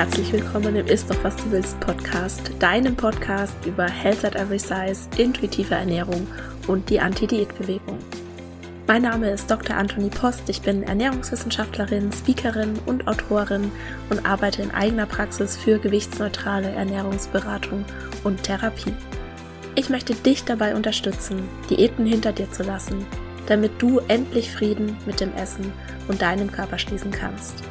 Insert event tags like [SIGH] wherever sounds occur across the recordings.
Herzlich willkommen im Ist doch was du willst Podcast, deinem Podcast über Health at Every Size, intuitive Ernährung und die Anti-Diät-Bewegung. Mein Name ist Dr. Anthony Post, ich bin Ernährungswissenschaftlerin, Speakerin und Autorin und arbeite in eigener Praxis für gewichtsneutrale Ernährungsberatung und Therapie. Ich möchte dich dabei unterstützen, Diäten hinter dir zu lassen, damit du endlich Frieden mit dem Essen und deinem Körper schließen kannst.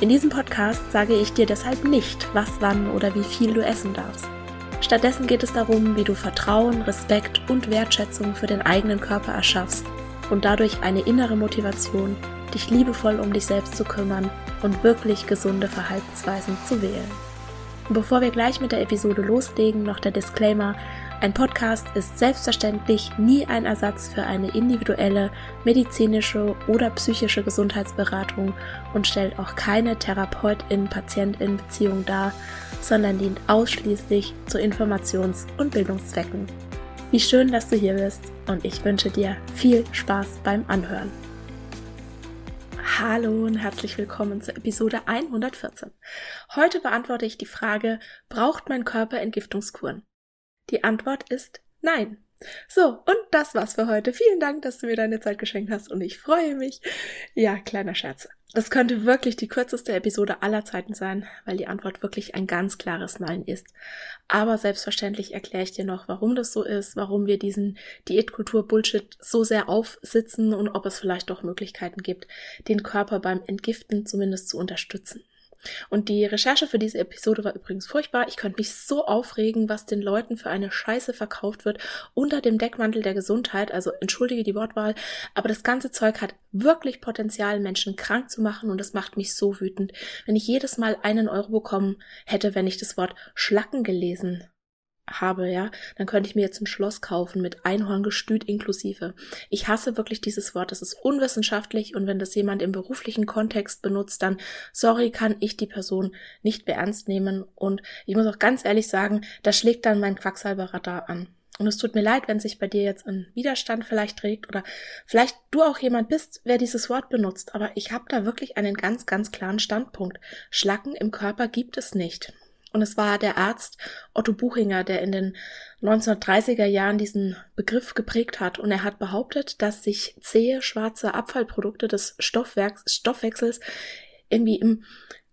In diesem Podcast sage ich dir deshalb nicht, was, wann oder wie viel du essen darfst. Stattdessen geht es darum, wie du Vertrauen, Respekt und Wertschätzung für den eigenen Körper erschaffst und dadurch eine innere Motivation, dich liebevoll um dich selbst zu kümmern und wirklich gesunde Verhaltensweisen zu wählen. Bevor wir gleich mit der Episode loslegen, noch der Disclaimer, ein Podcast ist selbstverständlich nie ein Ersatz für eine individuelle medizinische oder psychische Gesundheitsberatung und stellt auch keine Therapeutin-Patientin-Beziehung dar, sondern dient ausschließlich zu Informations- und Bildungszwecken. Wie schön, dass du hier bist und ich wünsche dir viel Spaß beim Anhören. Hallo und herzlich willkommen zur Episode 114. Heute beantworte ich die Frage, braucht mein Körper Entgiftungskuren? Die Antwort ist nein. So, und das war's für heute. Vielen Dank, dass du mir deine Zeit geschenkt hast und ich freue mich. Ja, kleiner Scherz. Das könnte wirklich die kürzeste Episode aller Zeiten sein, weil die Antwort wirklich ein ganz klares Nein ist. Aber selbstverständlich erkläre ich dir noch, warum das so ist, warum wir diesen Diätkultur-Bullshit so sehr aufsitzen und ob es vielleicht doch Möglichkeiten gibt, den Körper beim Entgiften zumindest zu unterstützen. Und die Recherche für diese Episode war übrigens furchtbar. Ich könnte mich so aufregen, was den Leuten für eine Scheiße verkauft wird unter dem Deckmantel der Gesundheit. Also entschuldige die Wortwahl, aber das ganze Zeug hat wirklich Potenzial, Menschen krank zu machen und das macht mich so wütend, wenn ich jedes Mal einen Euro bekommen hätte, wenn ich das Wort Schlacken gelesen habe, ja, dann könnte ich mir jetzt ein Schloss kaufen mit Einhorngestüt inklusive. Ich hasse wirklich dieses Wort, das ist unwissenschaftlich und wenn das jemand im beruflichen Kontext benutzt, dann, sorry, kann ich die Person nicht mehr ernst nehmen und ich muss auch ganz ehrlich sagen, da schlägt dann mein Quacksalberradar an. Und es tut mir leid, wenn sich bei dir jetzt ein Widerstand vielleicht trägt oder vielleicht du auch jemand bist, wer dieses Wort benutzt. Aber ich habe da wirklich einen ganz, ganz klaren Standpunkt. Schlacken im Körper gibt es nicht. Und es war der Arzt Otto Buchinger, der in den 1930er Jahren diesen Begriff geprägt hat. Und er hat behauptet, dass sich zähe schwarze Abfallprodukte des Stoffwerks, Stoffwechsels irgendwie im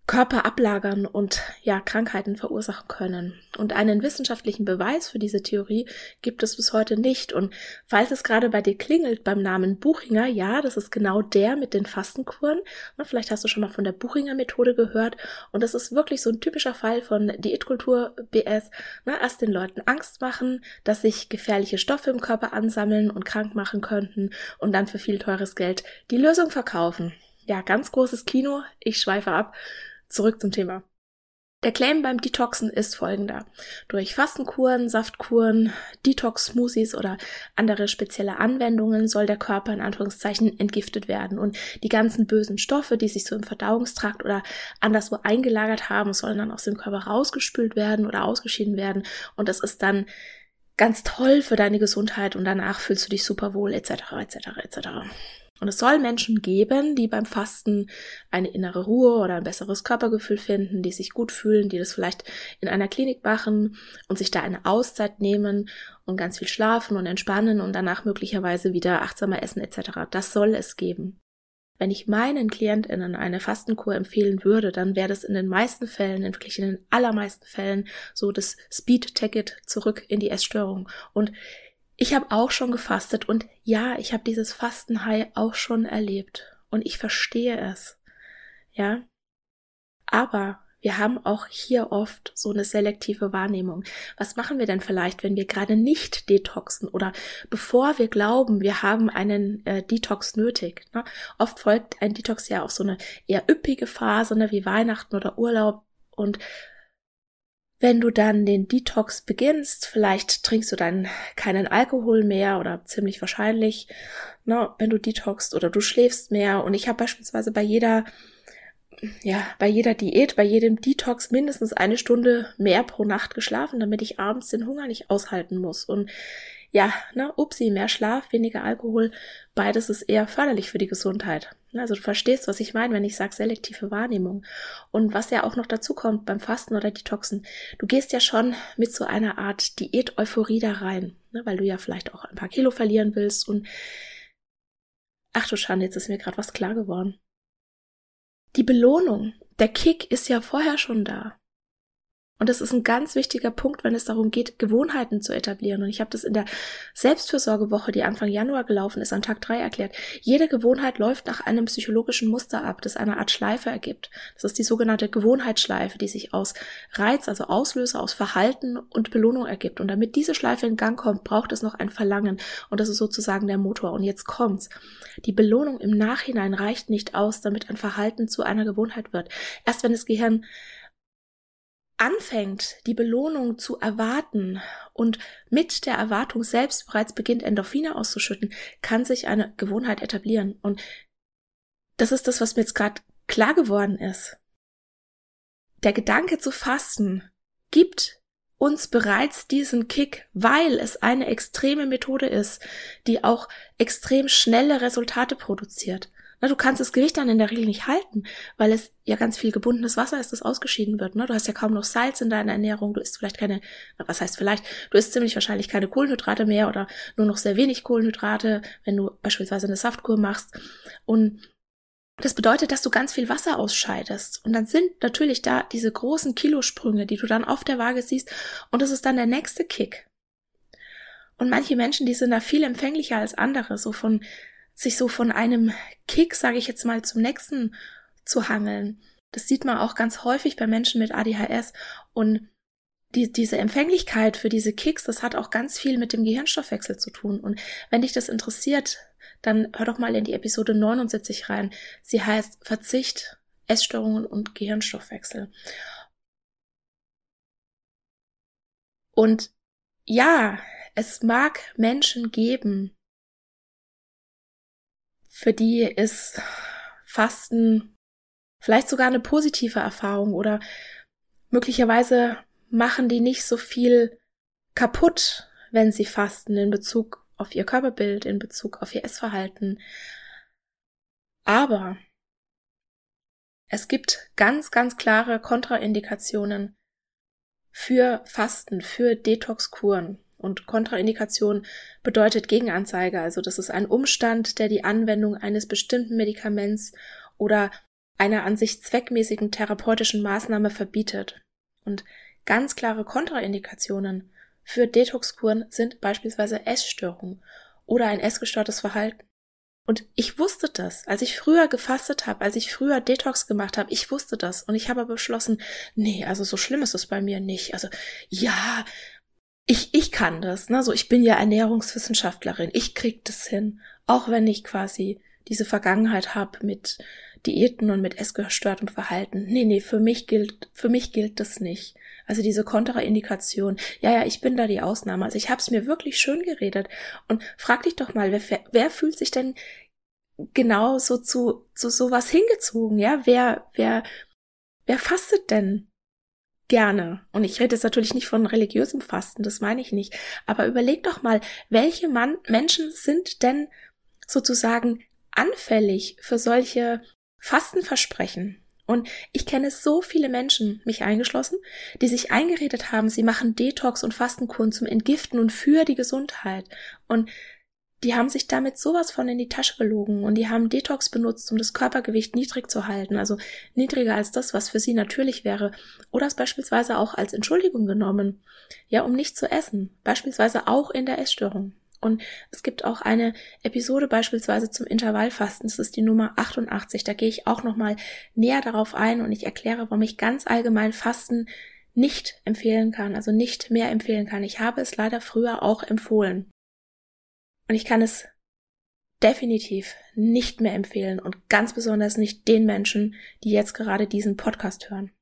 Körper ablagern und ja Krankheiten verursachen können. Und einen wissenschaftlichen Beweis für diese Theorie gibt es bis heute nicht. Und falls es gerade bei dir klingelt beim Namen Buchinger, ja, das ist genau der mit den Fastenkuren. Na, vielleicht hast du schon mal von der Buchinger Methode gehört. Und das ist wirklich so ein typischer Fall von Diätkultur BS. Na, erst den Leuten Angst machen, dass sich gefährliche Stoffe im Körper ansammeln und krank machen könnten und dann für viel teures Geld die Lösung verkaufen. Ja, ganz großes Kino. Ich schweife ab. Zurück zum Thema. Der Claim beim Detoxen ist folgender. Durch Fastenkuren, Saftkuren, Detox-Smoothies oder andere spezielle Anwendungen soll der Körper in Anführungszeichen entgiftet werden und die ganzen bösen Stoffe, die sich so im Verdauungstrakt oder anderswo eingelagert haben, sollen dann aus dem Körper rausgespült werden oder ausgeschieden werden und das ist dann ganz toll für deine Gesundheit und danach fühlst du dich super wohl etc. etc. etc. Und es soll Menschen geben, die beim Fasten eine innere Ruhe oder ein besseres Körpergefühl finden, die sich gut fühlen, die das vielleicht in einer Klinik machen und sich da eine Auszeit nehmen und ganz viel schlafen und entspannen und danach möglicherweise wieder achtsamer essen etc. Das soll es geben. Wenn ich meinen KlientInnen eine Fastenkur empfehlen würde, dann wäre das in den meisten Fällen, wirklich in den allermeisten Fällen, so das Speed-Ticket zurück in die Essstörung. Und ich habe auch schon gefastet und ja, ich habe dieses Fastenhai auch schon erlebt und ich verstehe es. Ja. Aber wir haben auch hier oft so eine selektive Wahrnehmung. Was machen wir denn vielleicht, wenn wir gerade nicht detoxen oder bevor wir glauben, wir haben einen äh, Detox nötig? Ne? Oft folgt ein Detox ja auf so eine eher üppige Phase, ne, wie Weihnachten oder Urlaub und wenn du dann den Detox beginnst, vielleicht trinkst du dann keinen Alkohol mehr oder ziemlich wahrscheinlich, ne, wenn du detoxst oder du schläfst mehr. Und ich habe beispielsweise bei jeder, ja, bei jeder Diät, bei jedem Detox mindestens eine Stunde mehr pro Nacht geschlafen, damit ich abends den Hunger nicht aushalten muss. Und ja, ne, upsi, mehr Schlaf, weniger Alkohol, beides ist eher förderlich für die Gesundheit. Also du verstehst, was ich meine, wenn ich sage selektive Wahrnehmung. Und was ja auch noch dazu kommt beim Fasten oder Detoxen, du gehst ja schon mit so einer Art Diät-Euphorie da rein, ne, weil du ja vielleicht auch ein paar Kilo verlieren willst und ach du Schande, jetzt ist mir gerade was klar geworden. Die Belohnung, der Kick ist ja vorher schon da. Und das ist ein ganz wichtiger Punkt, wenn es darum geht, Gewohnheiten zu etablieren. Und ich habe das in der Selbstfürsorgewoche, die Anfang Januar gelaufen ist, an Tag drei erklärt. Jede Gewohnheit läuft nach einem psychologischen Muster ab, das eine Art Schleife ergibt. Das ist die sogenannte Gewohnheitsschleife, die sich aus Reiz, also Auslöser, aus Verhalten und Belohnung ergibt. Und damit diese Schleife in Gang kommt, braucht es noch ein Verlangen. Und das ist sozusagen der Motor. Und jetzt kommt's. Die Belohnung im Nachhinein reicht nicht aus, damit ein Verhalten zu einer Gewohnheit wird. Erst wenn das Gehirn anfängt, die Belohnung zu erwarten und mit der Erwartung selbst bereits beginnt, Endorphine auszuschütten, kann sich eine Gewohnheit etablieren. Und das ist das, was mir jetzt gerade klar geworden ist. Der Gedanke zu fasten gibt uns bereits diesen Kick, weil es eine extreme Methode ist, die auch extrem schnelle Resultate produziert. Na, du kannst das Gewicht dann in der Regel nicht halten, weil es ja ganz viel gebundenes Wasser ist, das ausgeschieden wird. Ne? Du hast ja kaum noch Salz in deiner Ernährung, du isst vielleicht keine, was heißt vielleicht, du isst ziemlich wahrscheinlich keine Kohlenhydrate mehr oder nur noch sehr wenig Kohlenhydrate, wenn du beispielsweise eine Saftkur machst. Und das bedeutet, dass du ganz viel Wasser ausscheidest. Und dann sind natürlich da diese großen Kilosprünge, die du dann auf der Waage siehst. Und das ist dann der nächste Kick. Und manche Menschen, die sind da viel empfänglicher als andere, so von sich so von einem Kick, sage ich jetzt mal, zum nächsten zu hangeln. Das sieht man auch ganz häufig bei Menschen mit ADHS und die, diese Empfänglichkeit für diese Kicks, das hat auch ganz viel mit dem Gehirnstoffwechsel zu tun. Und wenn dich das interessiert, dann hör doch mal in die Episode 79 rein. Sie heißt Verzicht, Essstörungen und Gehirnstoffwechsel. Und ja, es mag Menschen geben, für die ist Fasten vielleicht sogar eine positive Erfahrung oder möglicherweise machen die nicht so viel kaputt, wenn sie fasten in Bezug auf ihr Körperbild, in Bezug auf ihr Essverhalten. Aber es gibt ganz, ganz klare Kontraindikationen für Fasten, für Detoxkuren. Und Kontraindikation bedeutet Gegenanzeige, also das ist ein Umstand, der die Anwendung eines bestimmten Medikaments oder einer an sich zweckmäßigen therapeutischen Maßnahme verbietet. Und ganz klare Kontraindikationen für Detoxkuren sind beispielsweise Essstörungen oder ein essgestörtes Verhalten. Und ich wusste das, als ich früher gefastet habe, als ich früher Detox gemacht habe, ich wusste das und ich habe beschlossen, nee, also so schlimm ist es bei mir nicht. Also ja, ich, ich kann das, ne? So, ich bin ja Ernährungswissenschaftlerin. Ich krieg das hin. Auch wenn ich quasi diese Vergangenheit habe mit Diäten und mit essgestörtem Verhalten. Nee, nee, für mich gilt, für mich gilt das nicht. Also diese Kontraindikation. Ja, ja, ich bin da die Ausnahme. Also ich hab's mir wirklich schön geredet. Und frag dich doch mal, wer, wer fühlt sich denn genau so zu, zu sowas hingezogen? Ja, wer, wer, wer fastet denn? Gerne. Und ich rede jetzt natürlich nicht von religiösem Fasten, das meine ich nicht. Aber überleg doch mal, welche Mann Menschen sind denn sozusagen anfällig für solche Fastenversprechen? Und ich kenne so viele Menschen, mich eingeschlossen, die sich eingeredet haben, sie machen Detox und Fastenkuren zum Entgiften und für die Gesundheit. Und die haben sich damit sowas von in die Tasche gelogen und die haben Detox benutzt, um das Körpergewicht niedrig zu halten, also niedriger als das, was für sie natürlich wäre, oder es beispielsweise auch als Entschuldigung genommen, ja, um nicht zu essen, beispielsweise auch in der Essstörung. Und es gibt auch eine Episode beispielsweise zum Intervallfasten, das ist die Nummer 88, da gehe ich auch nochmal näher darauf ein und ich erkläre, warum ich ganz allgemein Fasten nicht empfehlen kann, also nicht mehr empfehlen kann. Ich habe es leider früher auch empfohlen. Und ich kann es definitiv nicht mehr empfehlen und ganz besonders nicht den Menschen, die jetzt gerade diesen Podcast hören.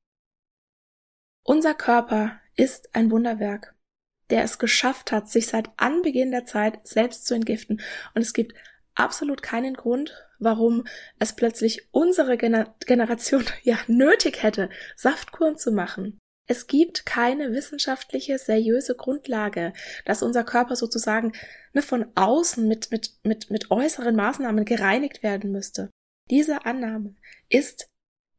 Unser Körper ist ein Wunderwerk, der es geschafft hat, sich seit Anbeginn der Zeit selbst zu entgiften. Und es gibt absolut keinen Grund, warum es plötzlich unsere Gener Generation [LAUGHS] ja nötig hätte, Saftkuren zu machen. Es gibt keine wissenschaftliche, seriöse Grundlage, dass unser Körper sozusagen ne, von außen mit, mit, mit, mit äußeren Maßnahmen gereinigt werden müsste. Diese Annahme ist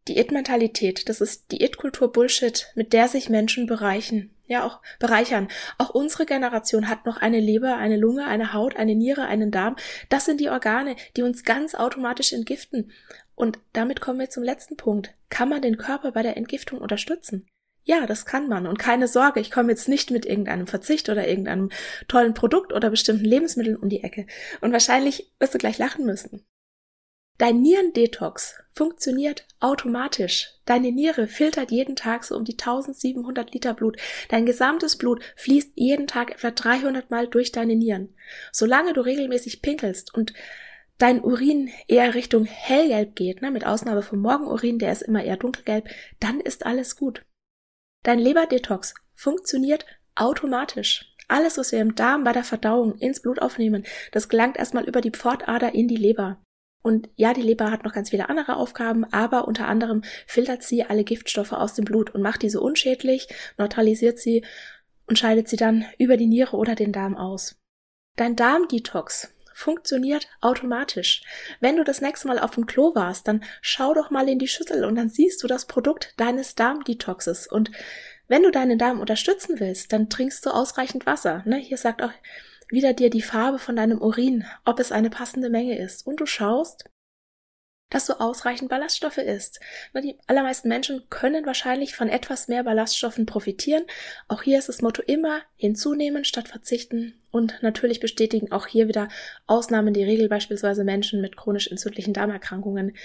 Diätmentalität, das ist Diätkultur Bullshit, mit der sich Menschen bereichen, ja auch bereichern. Auch unsere Generation hat noch eine Leber, eine Lunge, eine Haut, eine Niere, einen Darm. Das sind die Organe, die uns ganz automatisch entgiften. Und damit kommen wir zum letzten Punkt. Kann man den Körper bei der Entgiftung unterstützen? Ja, das kann man. Und keine Sorge, ich komme jetzt nicht mit irgendeinem Verzicht oder irgendeinem tollen Produkt oder bestimmten Lebensmitteln um die Ecke. Und wahrscheinlich wirst du gleich lachen müssen. Dein Nierendetox funktioniert automatisch. Deine Niere filtert jeden Tag so um die 1700 Liter Blut. Dein gesamtes Blut fließt jeden Tag etwa 300 Mal durch deine Nieren. Solange du regelmäßig pinkelst und dein Urin eher Richtung hellgelb geht, ne, mit Ausnahme vom Morgenurin, der ist immer eher dunkelgelb, dann ist alles gut. Dein Leberdetox funktioniert automatisch. Alles, was wir im Darm bei der Verdauung ins Blut aufnehmen, das gelangt erstmal über die Pfortader in die Leber. Und ja, die Leber hat noch ganz viele andere Aufgaben, aber unter anderem filtert sie alle Giftstoffe aus dem Blut und macht diese unschädlich, neutralisiert sie und scheidet sie dann über die Niere oder den Darm aus. Dein Darmdetox funktioniert automatisch. Wenn du das nächste Mal auf dem Klo warst, dann schau doch mal in die Schüssel und dann siehst du das Produkt deines Darmdetoxes. Und wenn du deinen Darm unterstützen willst, dann trinkst du ausreichend Wasser. Ne? Hier sagt auch wieder dir die Farbe von deinem Urin, ob es eine passende Menge ist. Und du schaust, dass du ausreichend Ballaststoffe isst. Die allermeisten Menschen können wahrscheinlich von etwas mehr Ballaststoffen profitieren. Auch hier ist das Motto immer hinzunehmen statt verzichten. Und natürlich bestätigen auch hier wieder Ausnahmen die Regel, beispielsweise Menschen mit chronisch entzündlichen Darmerkrankungen,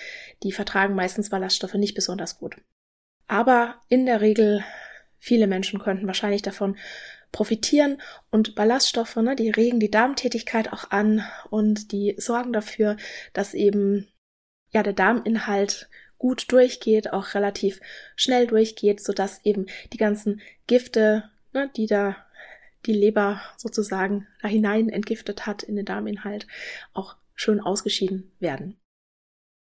die vertragen meistens Ballaststoffe nicht besonders gut. Aber in der Regel, viele Menschen könnten wahrscheinlich davon profitieren und Ballaststoffe, ne, die regen die Darmtätigkeit auch an und die sorgen dafür, dass eben ja der Darminhalt gut durchgeht, auch relativ schnell durchgeht, so dass eben die ganzen Gifte, ne, die da die Leber sozusagen da hinein entgiftet hat in den Darminhalt, auch schön ausgeschieden werden.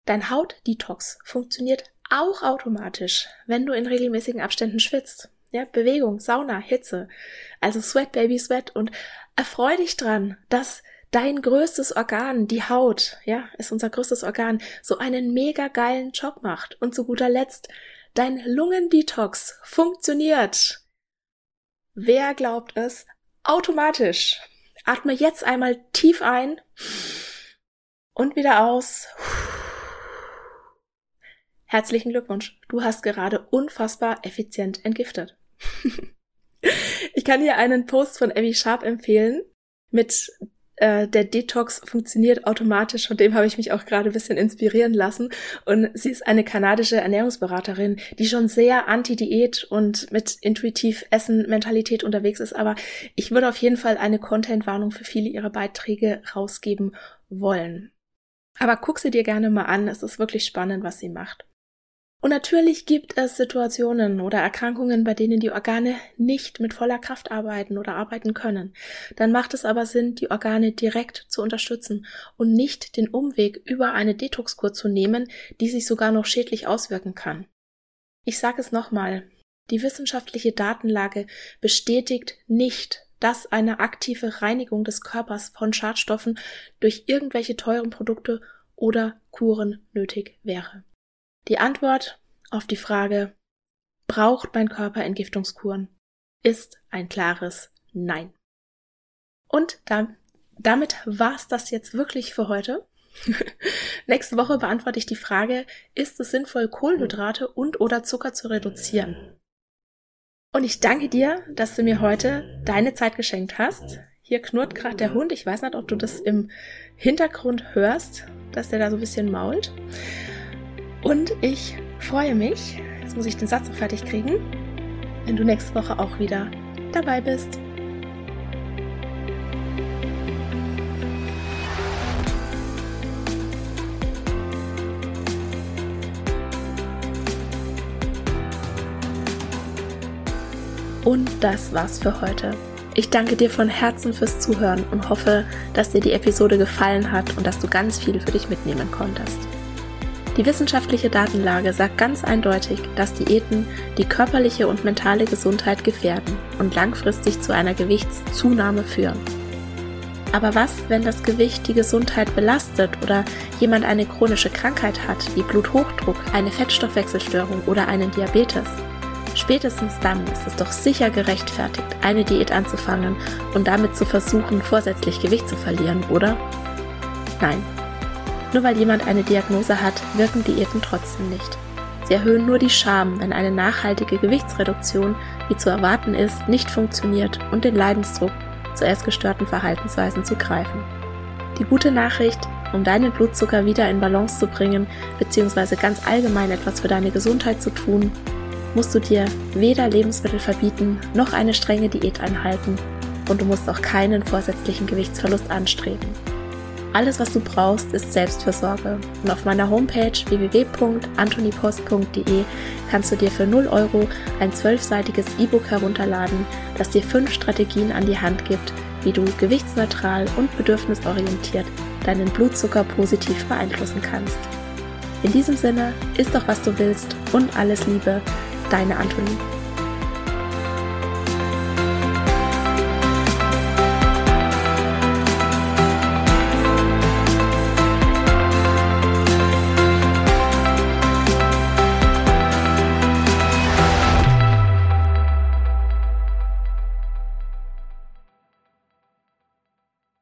Dein Hautdetox funktioniert auch automatisch, wenn du in regelmäßigen Abständen schwitzt. Ja, Bewegung, Sauna, Hitze. Also Sweat, Baby, Sweat und erfreu dich dran, dass dein größtes Organ, die Haut, ja, ist unser größtes Organ, so einen mega geilen Job macht. Und zu guter Letzt, dein Lungendetox funktioniert. Wer glaubt es? Automatisch. Atme jetzt einmal tief ein und wieder aus. Herzlichen Glückwunsch. Du hast gerade unfassbar effizient entgiftet. [LAUGHS] ich kann dir einen Post von Abby Sharp empfehlen mit äh, der Detox funktioniert automatisch, von dem habe ich mich auch gerade ein bisschen inspirieren lassen. Und sie ist eine kanadische Ernährungsberaterin, die schon sehr anti-Diät und mit intuitiv Essen-Mentalität unterwegs ist. Aber ich würde auf jeden Fall eine Content-Warnung für viele ihrer Beiträge rausgeben wollen. Aber guck sie dir gerne mal an. Es ist wirklich spannend, was sie macht. Und natürlich gibt es Situationen oder Erkrankungen, bei denen die Organe nicht mit voller Kraft arbeiten oder arbeiten können. Dann macht es aber Sinn, die Organe direkt zu unterstützen und nicht den Umweg über eine Detoxkur zu nehmen, die sich sogar noch schädlich auswirken kann. Ich sage es nochmal. Die wissenschaftliche Datenlage bestätigt nicht, dass eine aktive Reinigung des Körpers von Schadstoffen durch irgendwelche teuren Produkte oder Kuren nötig wäre. Die Antwort auf die Frage, braucht mein Körper Entgiftungskuren, ist ein klares Nein. Und da, damit war's das jetzt wirklich für heute. [LAUGHS] Nächste Woche beantworte ich die Frage, ist es sinnvoll, Kohlenhydrate und oder Zucker zu reduzieren? Und ich danke dir, dass du mir heute deine Zeit geschenkt hast. Hier knurrt gerade der Hund. Ich weiß nicht, ob du das im Hintergrund hörst, dass der da so ein bisschen mault. Und ich freue mich, jetzt muss ich den Satz noch fertig kriegen, wenn du nächste Woche auch wieder dabei bist. Und das war's für heute. Ich danke dir von Herzen fürs Zuhören und hoffe, dass dir die Episode gefallen hat und dass du ganz viel für dich mitnehmen konntest. Die wissenschaftliche Datenlage sagt ganz eindeutig, dass Diäten die körperliche und mentale Gesundheit gefährden und langfristig zu einer Gewichtszunahme führen. Aber was, wenn das Gewicht die Gesundheit belastet oder jemand eine chronische Krankheit hat, wie Bluthochdruck, eine Fettstoffwechselstörung oder einen Diabetes? Spätestens dann ist es doch sicher gerechtfertigt, eine Diät anzufangen und damit zu versuchen, vorsätzlich Gewicht zu verlieren, oder? Nein. Nur weil jemand eine Diagnose hat, wirken Diäten trotzdem nicht. Sie erhöhen nur die Scham, wenn eine nachhaltige Gewichtsreduktion, wie zu erwarten ist, nicht funktioniert und den Leidensdruck, zu erst gestörten Verhaltensweisen zu greifen. Die gute Nachricht, um deinen Blutzucker wieder in Balance zu bringen, beziehungsweise ganz allgemein etwas für deine Gesundheit zu tun, musst du dir weder Lebensmittel verbieten noch eine strenge Diät einhalten und du musst auch keinen vorsätzlichen Gewichtsverlust anstreben. Alles, was du brauchst, ist Selbstversorge. Und auf meiner Homepage www.antonipost.de kannst du dir für 0 Euro ein zwölfseitiges E-Book herunterladen, das dir fünf Strategien an die Hand gibt, wie du gewichtsneutral und bedürfnisorientiert deinen Blutzucker positiv beeinflussen kannst. In diesem Sinne, isst doch was du willst und alles Liebe, deine Antonie.